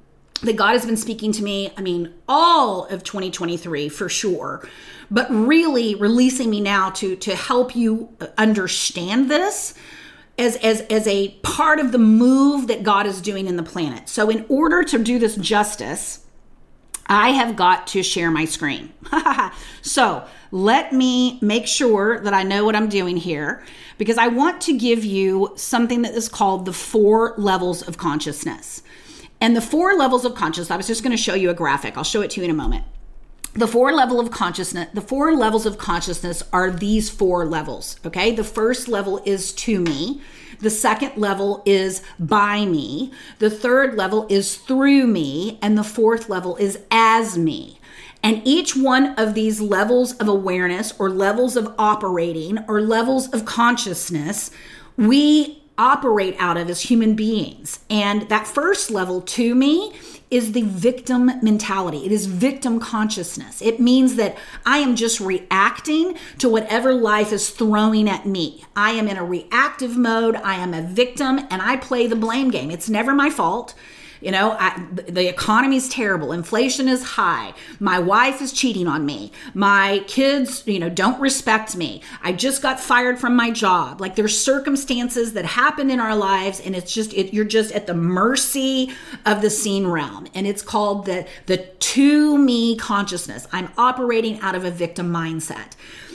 that God has been speaking to me, I mean, all of 2023 for sure, but really releasing me now to, to help you understand this as, as, as a part of the move that God is doing in the planet. So, in order to do this justice, I have got to share my screen. (laughs) so, let me make sure that I know what I'm doing here because I want to give you something that is called the four levels of consciousness. And the four levels of consciousness, I was just going to show you a graphic. I'll show it to you in a moment the four level of consciousness the four levels of consciousness are these four levels okay? The first level is to me. The second level is by me. The third level is through me. And the fourth level is as me. And each one of these levels of awareness or levels of operating or levels of consciousness we operate out of as human beings. And that first level to me is the victim mentality. It is victim consciousness. It means that I am just reacting to whatever life is throwing at me. I am in a reactive mode. I am a victim and I play the blame game. It's never my fault. You know, I, the economy is terrible. Inflation is high. My wife is cheating on me. My kids, you know, don't respect me. I just got fired from my job. Like there's circumstances that happen in our lives and it's just it, you're just at the mercy of the seen realm. And it's called the the to me consciousness. I'm operating out of a victim mindset.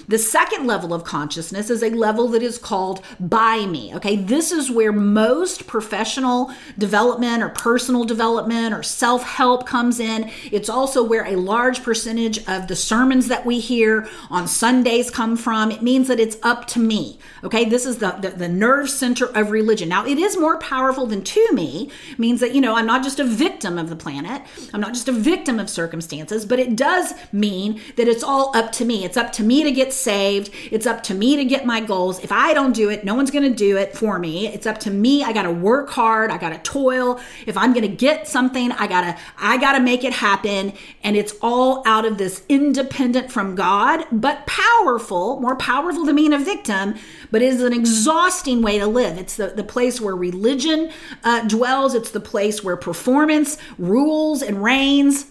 The second level of consciousness is a level that is called by me. Okay, this is where most professional development or personal development or self help comes in. It's also where a large percentage of the sermons that we hear on Sundays come from. It means that it's up to me. Okay, this is the, the, the nerve center of religion. Now, it is more powerful than to me, it means that, you know, I'm not just a victim of the planet, I'm not just a victim of circumstances, but it does mean that it's all up to me. It's up to me to get saved. It's up to me to get my goals. If I don't do it, no one's going to do it for me. It's up to me. I got to work hard. I got to toil. If I'm going to get something, I got to I got to make it happen and it's all out of this independent from God, but powerful, more powerful than being a victim, but is an exhausting way to live. It's the, the place where religion uh, dwells. It's the place where performance rules and reigns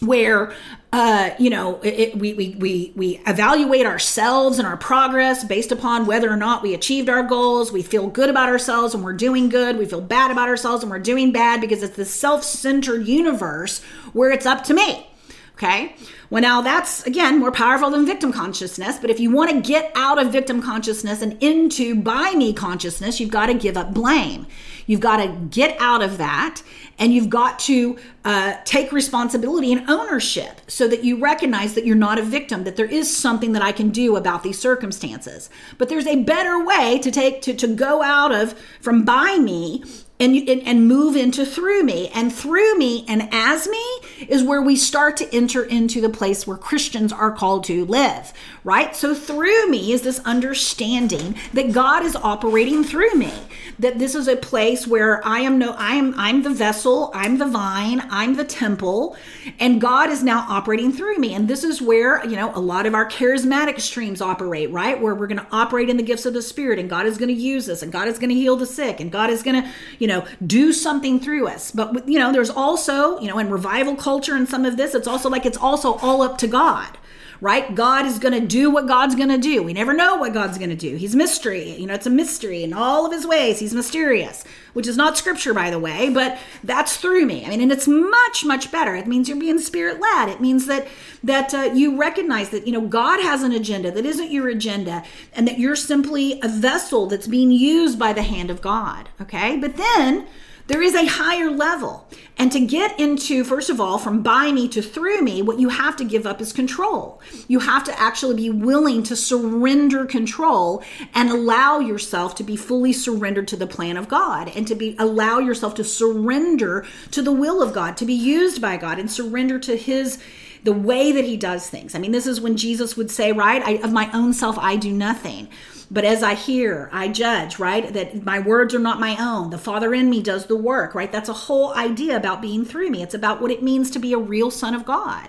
where uh, you know it, we, we we we evaluate ourselves and our progress based upon whether or not we achieved our goals. We feel good about ourselves and we're doing good. We feel bad about ourselves and we're doing bad because it's this self-centered universe where it's up to me. Okay? Well now that's again more powerful than victim consciousness but if you want to get out of victim consciousness and into by me consciousness you've got to give up blame. You've got to get out of that and you've got to uh, take responsibility and ownership so that you recognize that you're not a victim, that there is something that I can do about these circumstances. But there's a better way to take to, to go out of from by me and, and, and move into through me. And through me and as me is where we start to enter into the place where Christians are called to live, right? So through me is this understanding that God is operating through me, that this is a place where I am no, I am, I'm the vessel, I'm the vine, I'm the temple, and God is now operating through me. And this is where, you know, a lot of our charismatic streams operate, right? Where we're going to operate in the gifts of the Spirit, and God is going to use us, and God is going to heal the sick, and God is going to, you know, know, do something through us. But, you know, there's also, you know, in revival culture and some of this, it's also like it's also all up to God right? God is going to do what God's going to do. We never know what God's going to do. He's mystery. You know, it's a mystery in all of his ways. He's mysterious, which is not scripture, by the way, but that's through me. I mean, and it's much, much better. It means you're being spirit led. It means that, that uh, you recognize that, you know, God has an agenda that isn't your agenda and that you're simply a vessel that's being used by the hand of God. Okay. But then, there is a higher level. And to get into, first of all, from by me to through me, what you have to give up is control. You have to actually be willing to surrender control and allow yourself to be fully surrendered to the plan of God and to be allow yourself to surrender to the will of God, to be used by God and surrender to his the way that he does things. I mean, this is when Jesus would say, right, I, of my own self I do nothing. But as I hear, I judge, right? That my words are not my own. The Father in me does the work, right? That's a whole idea about being through me. It's about what it means to be a real son of God.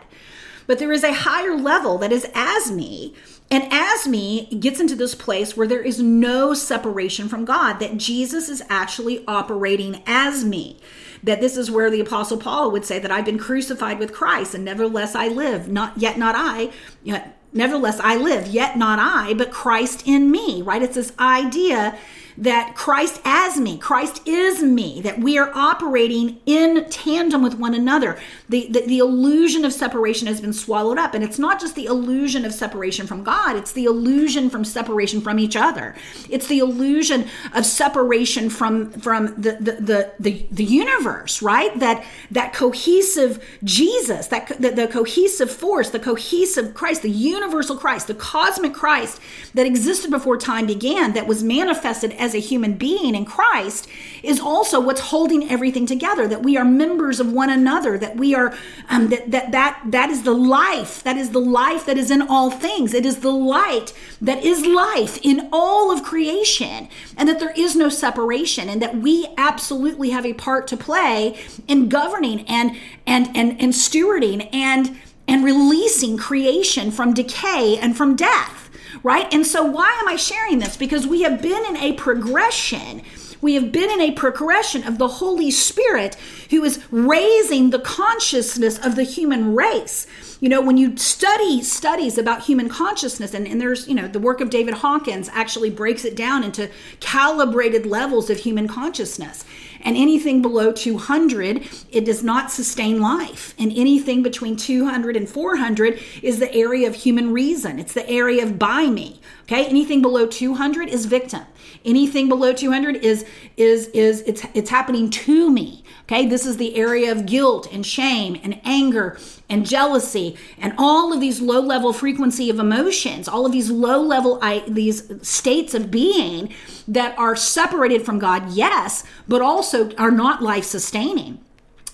But there is a higher level that is as me. And as me gets into this place where there is no separation from God, that Jesus is actually operating as me. That this is where the Apostle Paul would say that I've been crucified with Christ, and nevertheless I live, not yet not I, yet Nevertheless, I live, yet not I, but Christ in me, right? It's this idea that Christ as me, Christ is me, that we are operating in tandem with one another. The, the, the, illusion of separation has been swallowed up. And it's not just the illusion of separation from God, it's the illusion from separation from each other. It's the illusion of separation from, from the, the, the, the, the universe, right? That, that cohesive Jesus, that the, the cohesive force, the cohesive Christ, the universal Christ, the cosmic Christ that existed before time began, that was manifested as a human being in Christ is also what's holding everything together that we are members of one another that we are um, that that that that is the life that is the life that is in all things. It is the light that is life in all of creation and that there is no separation and that we absolutely have a part to play in governing and and and and stewarding and and releasing creation from decay and from death right? And so, why am I sharing this? Because we have been in a progression. We have been in a progression of the Holy Spirit who is raising the consciousness of the human race. You know, when you study studies about human consciousness, and, and there's, you know, the work of David Hawkins actually breaks it down into calibrated levels of human consciousness and anything below 200 it does not sustain life. And anything between 200 and 400 is the area of human reason. It's the area of by me okay? Anything below 200 is victim. Anything below 200 is is is it's it's happening to me okay this is the area of guilt and shame and anger and jealousy and all of these low level frequency of emotions all of these low level these states of being that are separated from god yes but also are not life sustaining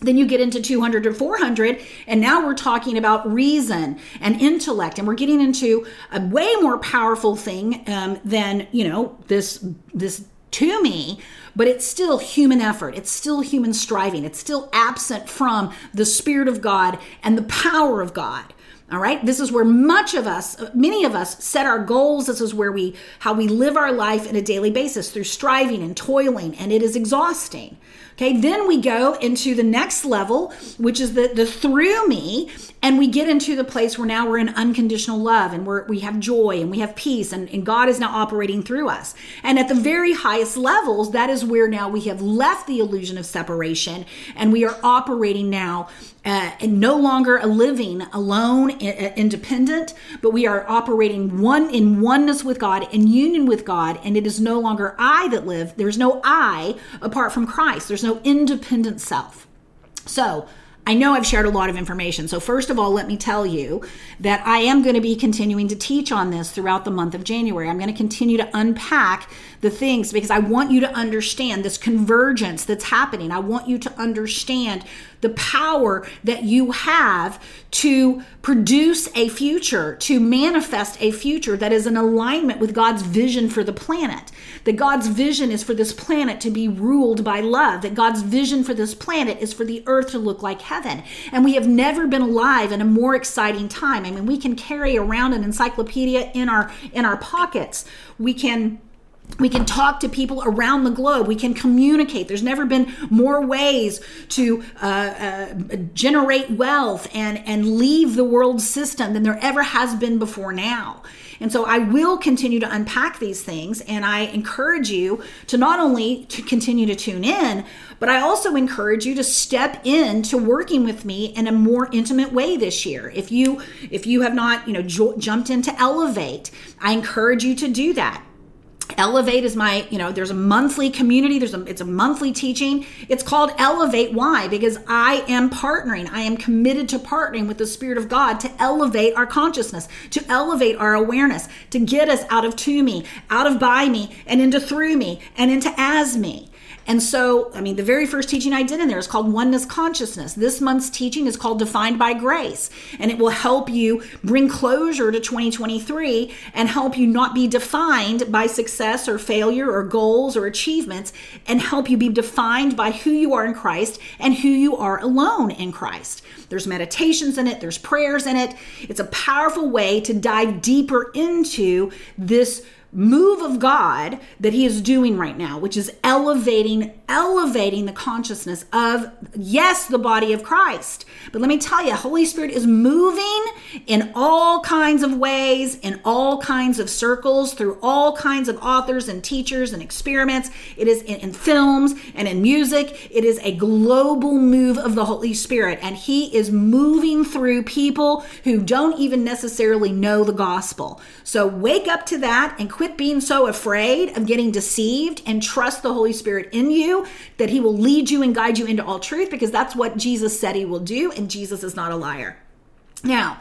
then you get into 200 or 400 and now we're talking about reason and intellect and we're getting into a way more powerful thing um, than you know this this to me but it's still human effort. It's still human striving. It's still absent from the spirit of god and the power of god all right? This is where much of us many of us set our goals. This is where we how we live our life in a daily basis through striving and toiling and it is exhausting Okay, then we go into the next level, which is the, the through me, and we get into the place where now we're in unconditional love and we're, we have joy and we have peace, and, and God is now operating through us. And at the very highest levels, that is where now we have left the illusion of separation and we are operating now uh, and no longer a living alone, independent, but we are operating one in oneness with God, in union with God, and it is no longer I that live. There's no I apart from Christ. There's no independent self. So I know I've shared a lot of information. So, first of all, let me tell you that I am going to be continuing to teach on this throughout the month of January. I'm going to continue to unpack the things because I want you to understand this convergence that's happening. I want you to understand the power that you have to produce a future, to manifest a future that is in alignment with God's vision for the planet. That God's vision is for this planet to be ruled by love, that God's vision for this planet is for the earth to look like heaven. And we have never been alive in a more exciting time. I mean, we can carry around an encyclopedia in our in our pockets. We can we can talk to people around the globe. We can communicate. There's never been more ways to uh, uh, generate wealth and, and leave the world system than there ever has been before now. And so I will continue to unpack these things. And I encourage you to not only to continue to tune in, but I also encourage you to step into working with me in a more intimate way this year. If you if you have not, you know, jumped into Elevate, I encourage you to do that Elevate is my, you know, there's a monthly community, there's a it's a monthly teaching. It's called Elevate why? Because I am partnering. I am committed to partnering with the spirit of God to elevate our consciousness, to elevate our awareness, to get us out of to me, out of by me and into through me and into as me. And so, I mean, the very first teaching I did in there is called Oneness Consciousness. This month's teaching is called Defined by Grace, and it will help you bring closure to 2023 and help you not be defined by success or failure or goals or achievements and help you be defined by who you are in Christ and who you are alone in Christ. There's meditations in it, there's prayers in it. It's a powerful way to dive deeper into this move of God that he is doing right now, which is elevating, elevating the consciousness of, yes, the body of Christ. But let me tell you, Holy Spirit is moving in all kinds of ways, in all kinds of circles, through all kinds of authors and teachers and experiments. It is in, in films and in music. It is a global move of the Holy Spirit. And he is moving through people who don't even necessarily know the gospel. So wake up to that and quit being so afraid of getting deceived and trust the Holy Spirit in you that He will lead you and guide you into all truth because that's what Jesus said He will do, and Jesus is not a liar. Now,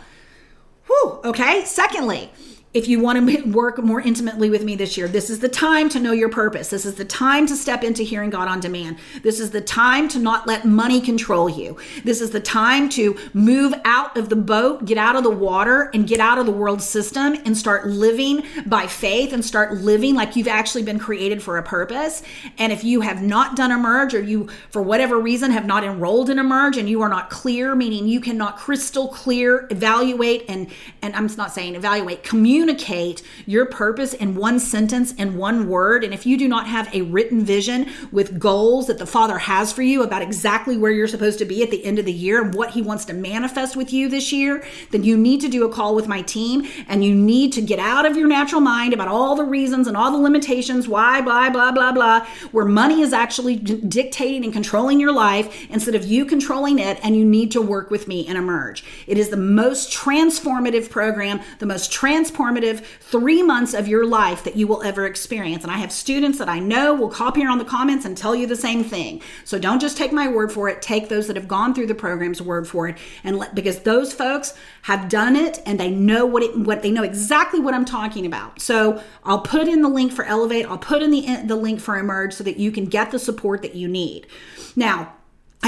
whew, okay, secondly, if you want to work more intimately with me this year, this is the time to know your purpose. This is the time to step into hearing God on demand. This is the time to not let money control you. This is the time to move out of the boat, get out of the water, and get out of the world system and start living by faith and start living like you've actually been created for a purpose. And if you have not done Emerge or you, for whatever reason, have not enrolled in Emerge and you are not clear, meaning you cannot crystal clear evaluate and, and I'm not saying evaluate, communicate communicate your purpose in one sentence, and one word, and if you do not have a written vision with goals that the Father has for you about exactly where you're supposed to be at the end of the year and what He wants to manifest with you this year, then you need to do a call with my team and you need to get out of your natural mind about all the reasons and all the limitations, why, blah, blah, blah, blah, where money is actually dictating and controlling your life instead of you controlling it, and you need to work with me and emerge. It is the most transformative program, the most transformative transformative three months of your life that you will ever experience. And I have students that I know will copy here on the comments and tell you the same thing. So don't just take my word for it. Take those that have gone through the program's word for it, and let, because those folks have done it and they know what it what they know exactly what I'm talking about. So I'll put in the link for Elevate. I'll put in the the link for Emerge so that you can get the support that you need. Now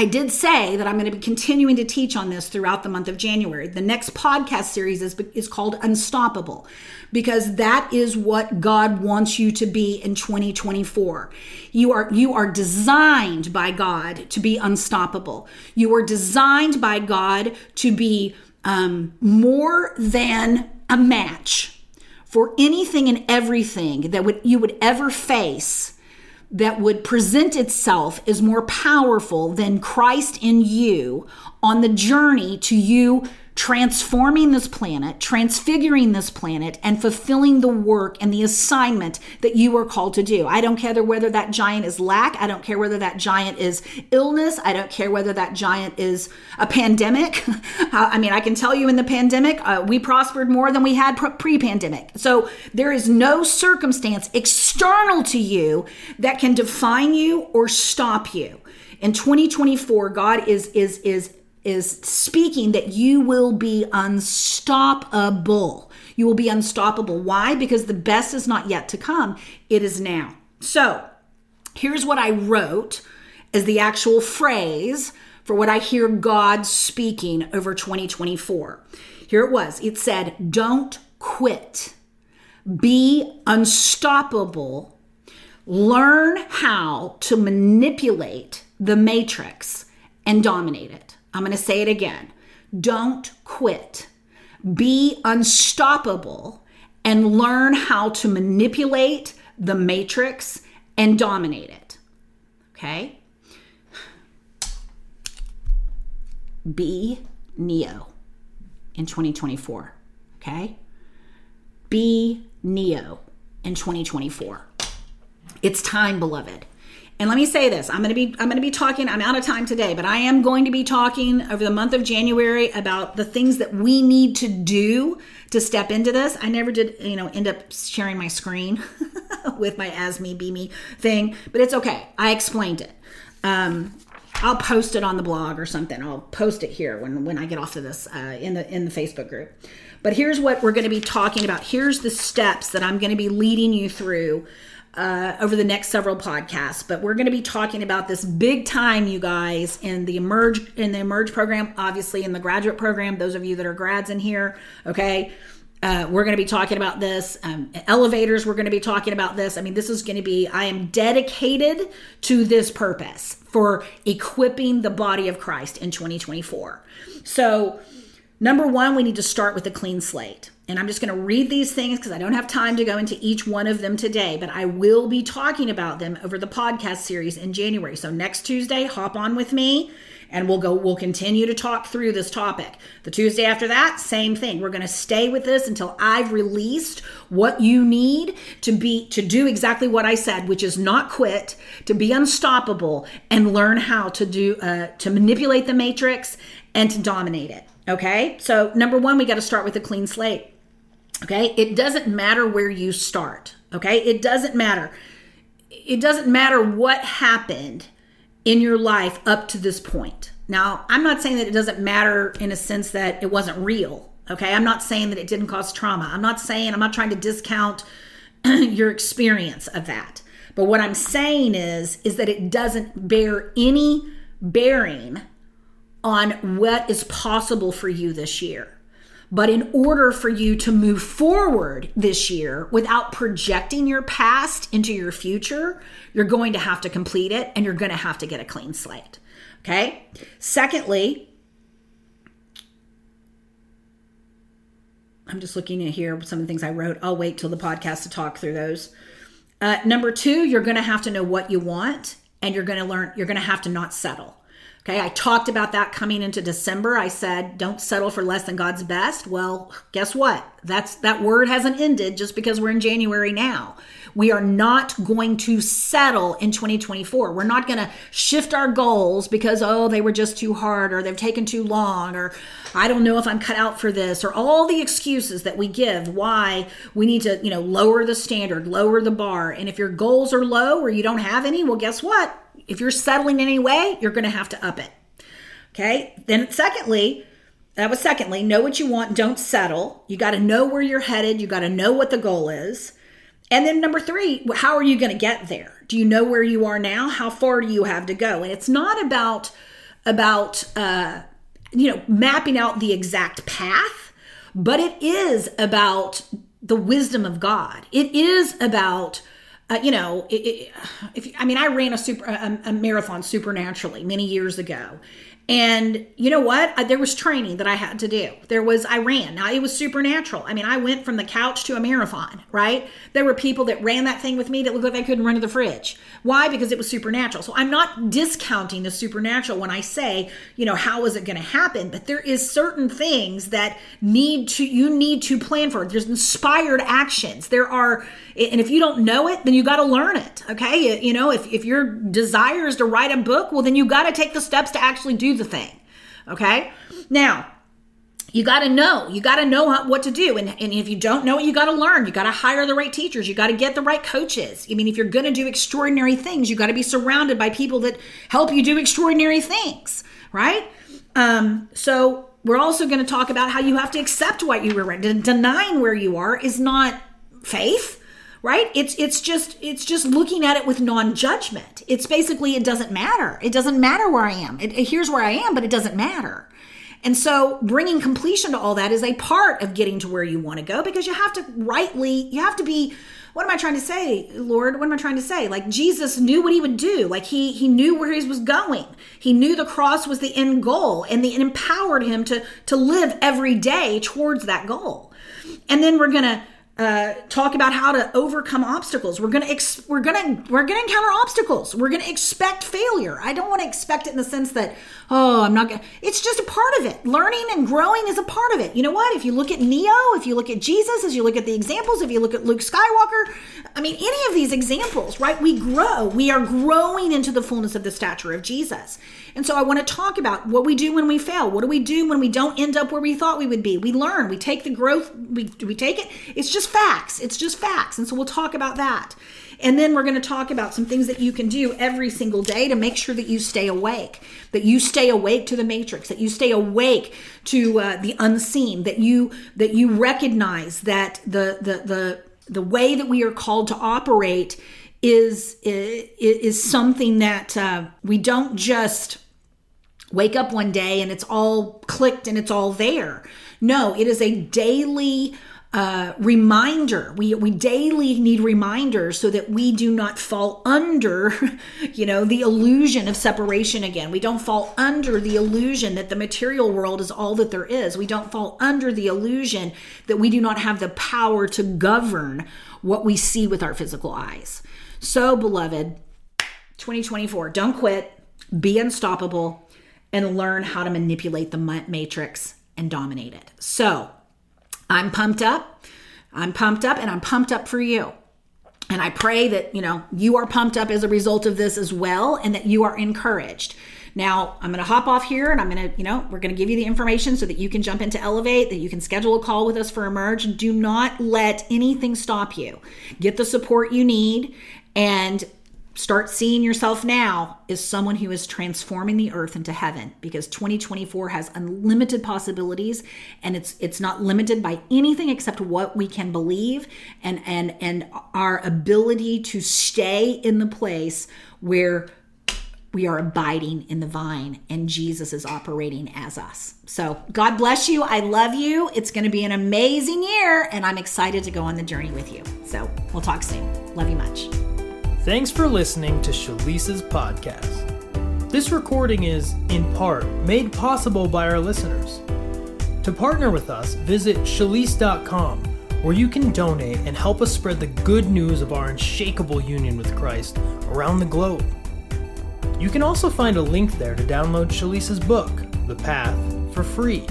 I did say that I'm going to be continuing to teach on this throughout the month of January. The next podcast series is, is called Unstoppable because that is what God wants you to be in 2024. You are you are designed by God to be unstoppable. You are designed by God to be um, more than a match for anything and everything that would you would ever face that would present itself as more powerful than Christ in you on the journey to you transforming this planet, transfiguring this planet, and fulfilling the work and the assignment that you are called to do. I don't care whether that giant is lack. I don't care whether that giant is illness. I don't care whether that giant is a pandemic. (laughs) I mean, I can tell you in the pandemic, uh, we prospered more than we had pre pandemic. So there is no circumstance external to you that can define you or stop you. In 2024, God is is is is speaking that you will be unstoppable. You will be unstoppable. Why? Because the best is not yet to come, it is now. So, here's what I wrote as the actual phrase for what I hear God speaking over 2024. Here it was it said, Don't quit, be unstoppable, learn how to manipulate the matrix and dominate it. I'm going to say it again. Don't quit. Be unstoppable and learn how to manipulate the matrix and dominate it. Okay? Be Neo in 2024. Okay? Be Neo in 2024. It's time, beloved. And let me say this, I'm going to be I'm going to be talking I'm out of time today, but I am going to be talking over the month of January about the things that we need to do to step into this. I never did, you know, end up sharing my screen (laughs) with my as me be me thing, but it's okay. I explained it. Um I'll post it on the blog or something. I'll post it here when when I get off of this uh, in the in the Facebook group. But here's what we're going to be talking about. Here's the steps that I'm going to be leading you through uh, over the next several podcasts. But we're going to be talking about this big time, you guys, in the emerge in the emerge program. Obviously, in the graduate program. Those of you that are grads in here, okay. Uh, we're going to be talking about this. Um, elevators, we're going to be talking about this. I mean, this is going to be, I am dedicated to this purpose for equipping the body of Christ in 2024. So, number one, we need to start with a clean slate. And I'm just going to read these things because I don't have time to go into each one of them today, but I will be talking about them over the podcast series in January. So, next Tuesday, hop on with me and we'll go we'll continue to talk through this topic. The tuesday after that same thing. We're going to stay with this until i've released what you need to be to do exactly what i said which is not quit to be unstoppable and learn how to do uh, to manipulate the matrix and to dominate it okay so number one we got to start with a clean slate okay it doesn't matter where you start okay it doesn't matter it doesn't matter what happened in your life up to this point. Now, I'm not saying that it doesn't matter in a sense that it wasn't real. Okay. I'm not saying that it didn't cause trauma. I'm not saying, I'm not trying to discount (clears throat) your experience of that. But what I'm saying is, is that it doesn't bear any bearing on what is possible for you this year. But in order for you to move forward this year without projecting your past into your future, you're going to have to complete it and you're going to have to get a clean slate. Okay. Secondly, I'm just looking at here some of the things I wrote. I'll wait till the podcast to talk through those. Uh, number two, you're going to have to know what you want and you're going to learn, you're going to have to not settle. Okay, I talked about that coming into December. I said, don't settle for less than God's best. Well, guess what? That's that word hasn't ended just because we're in January now. We are not going to settle in 2024. We're not going to shift our goals because oh, they were just too hard or they've taken too long or I don't know if I'm cut out for this or all the excuses that we give why we need to, you know, lower the standard, lower the bar. And if your goals are low or you don't have any, well, guess what? If you're settling anyway, you're going to have to up it. Okay. Then, secondly, that was secondly, know what you want, don't settle. You got to know where you're headed, you got to know what the goal is. And then number three, how are you going to get there? Do you know where you are now? How far do you have to go? And it's not about about uh, you know mapping out the exact path, but it is about the wisdom of God. It is about uh, you know, it, it, if I mean, I ran a super a, a marathon supernaturally many years ago, and you know what? I, there was training that I had to do. There was, I ran. Now it was supernatural. I mean, I went from the couch to a marathon, right? There were people that ran that thing with me that looked like they couldn't run to the fridge. Why? Because it was supernatural. So I'm not discounting the supernatural when I say, you know, how is it going to happen? But there is certain things that need to, you need to plan for. There's inspired actions. There are, and if you don't know it, then you got to learn it. Okay. You know, if, if your desire is to write a book, well, then you got to take the steps to actually do the thing. Okay. Now, you got to know you got to know what to do. And, and if you don't know it you got to learn. You got to hire the right teachers. You got to get the right coaches. I mean if you're going to do extraordinary things you got to be surrounded by people that help you do extraordinary things right? Um, so we're also going to talk about how you have to accept what you were denying where you are is not faith right? It's it's just it's just looking at it with non-judgment. It's basically it doesn't matter. It doesn't matter where i am. It, it, here's where i am but it doesn't matter. And so bringing completion to all that is a part of getting to where you want to go because you have to rightly you have to be what am i trying to say lord? What am i trying to say? Like jesus knew what he would do. Like he he knew where he was going. He knew the cross was the end goal and the, it empowered him to to live every day towards that goal. And then we're gonna uh, talk about how to overcome obstacles. We're gonna ex- we're gonna we're gonna encounter obstacles. We're gonna expect failure. I don't want to expect it in the sense that oh I'm not gonna. It's just a part of it. Learning and growing is a part of it. You know what? If you look at Neo, if you look at Jesus, as you look at the examples, if you look at Luke Skywalker, I mean any of these examples, right? We grow. We are growing into the fullness of the stature of Jesus. And so I want to talk about what we do when we fail. What do we do when we don't end up where we thought we would be? We learn. We take the growth. We we take it. It's just facts. It's just facts. And so we'll talk about that. And then we're going to talk about some things that you can do every single day to make sure that you stay awake, that you stay awake to the matrix, that you stay awake to uh, the unseen, that you that you recognize that the the the the way that we are called to operate is is, is something that uh, we don't just wake up one day and it's all clicked and it's all there. No, it is a daily uh, reminder. We we daily need reminders so that we do not fall under, (laughs) you know, the illusion of separation again. We don't fall under the illusion that the material world is all that there is. We don't fall under the illusion that we do not have the power to govern what we see with our physical eyes. So, beloved, 2024, don't quit, be unstoppable, and learn how to manipulate the matrix and dominate it. So, I'm pumped up. I'm pumped up and I'm pumped up for you. And I pray that, you know, you are pumped up as a result of this as well and that you are encouraged. Now, I'm going to hop off here and I'm going to, you know, we're going to give you the information so that you can jump into Elevate, that you can schedule a call with us for Emerge. Do not let anything stop you. Get the support you need and start seeing yourself now as someone who is transforming the earth into heaven because 2024 has unlimited possibilities and it's it's not limited by anything except what we can believe and and and our ability to stay in the place where we are abiding in the vine and Jesus is operating as us. So, God bless you. I love you. It's going to be an amazing year and I'm excited to go on the journey with you. So, we'll talk soon. Love you much. Thanks for listening to Shalise's podcast. This recording is, in part, made possible by our listeners. To partner with us, visit shalise.com, where you can donate and help us spread the good news of our unshakable union with Christ around the globe. You can also find a link there to download Shalise's book, The Path, for free.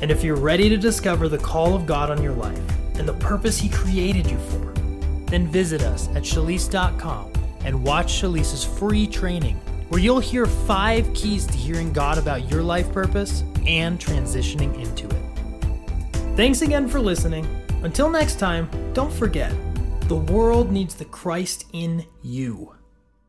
And if you're ready to discover the call of God on your life and the purpose He created you for, then visit us at shalise.com and watch Shalise's free training, where you'll hear five keys to hearing God about your life purpose and transitioning into it. Thanks again for listening. Until next time, don't forget the world needs the Christ in you.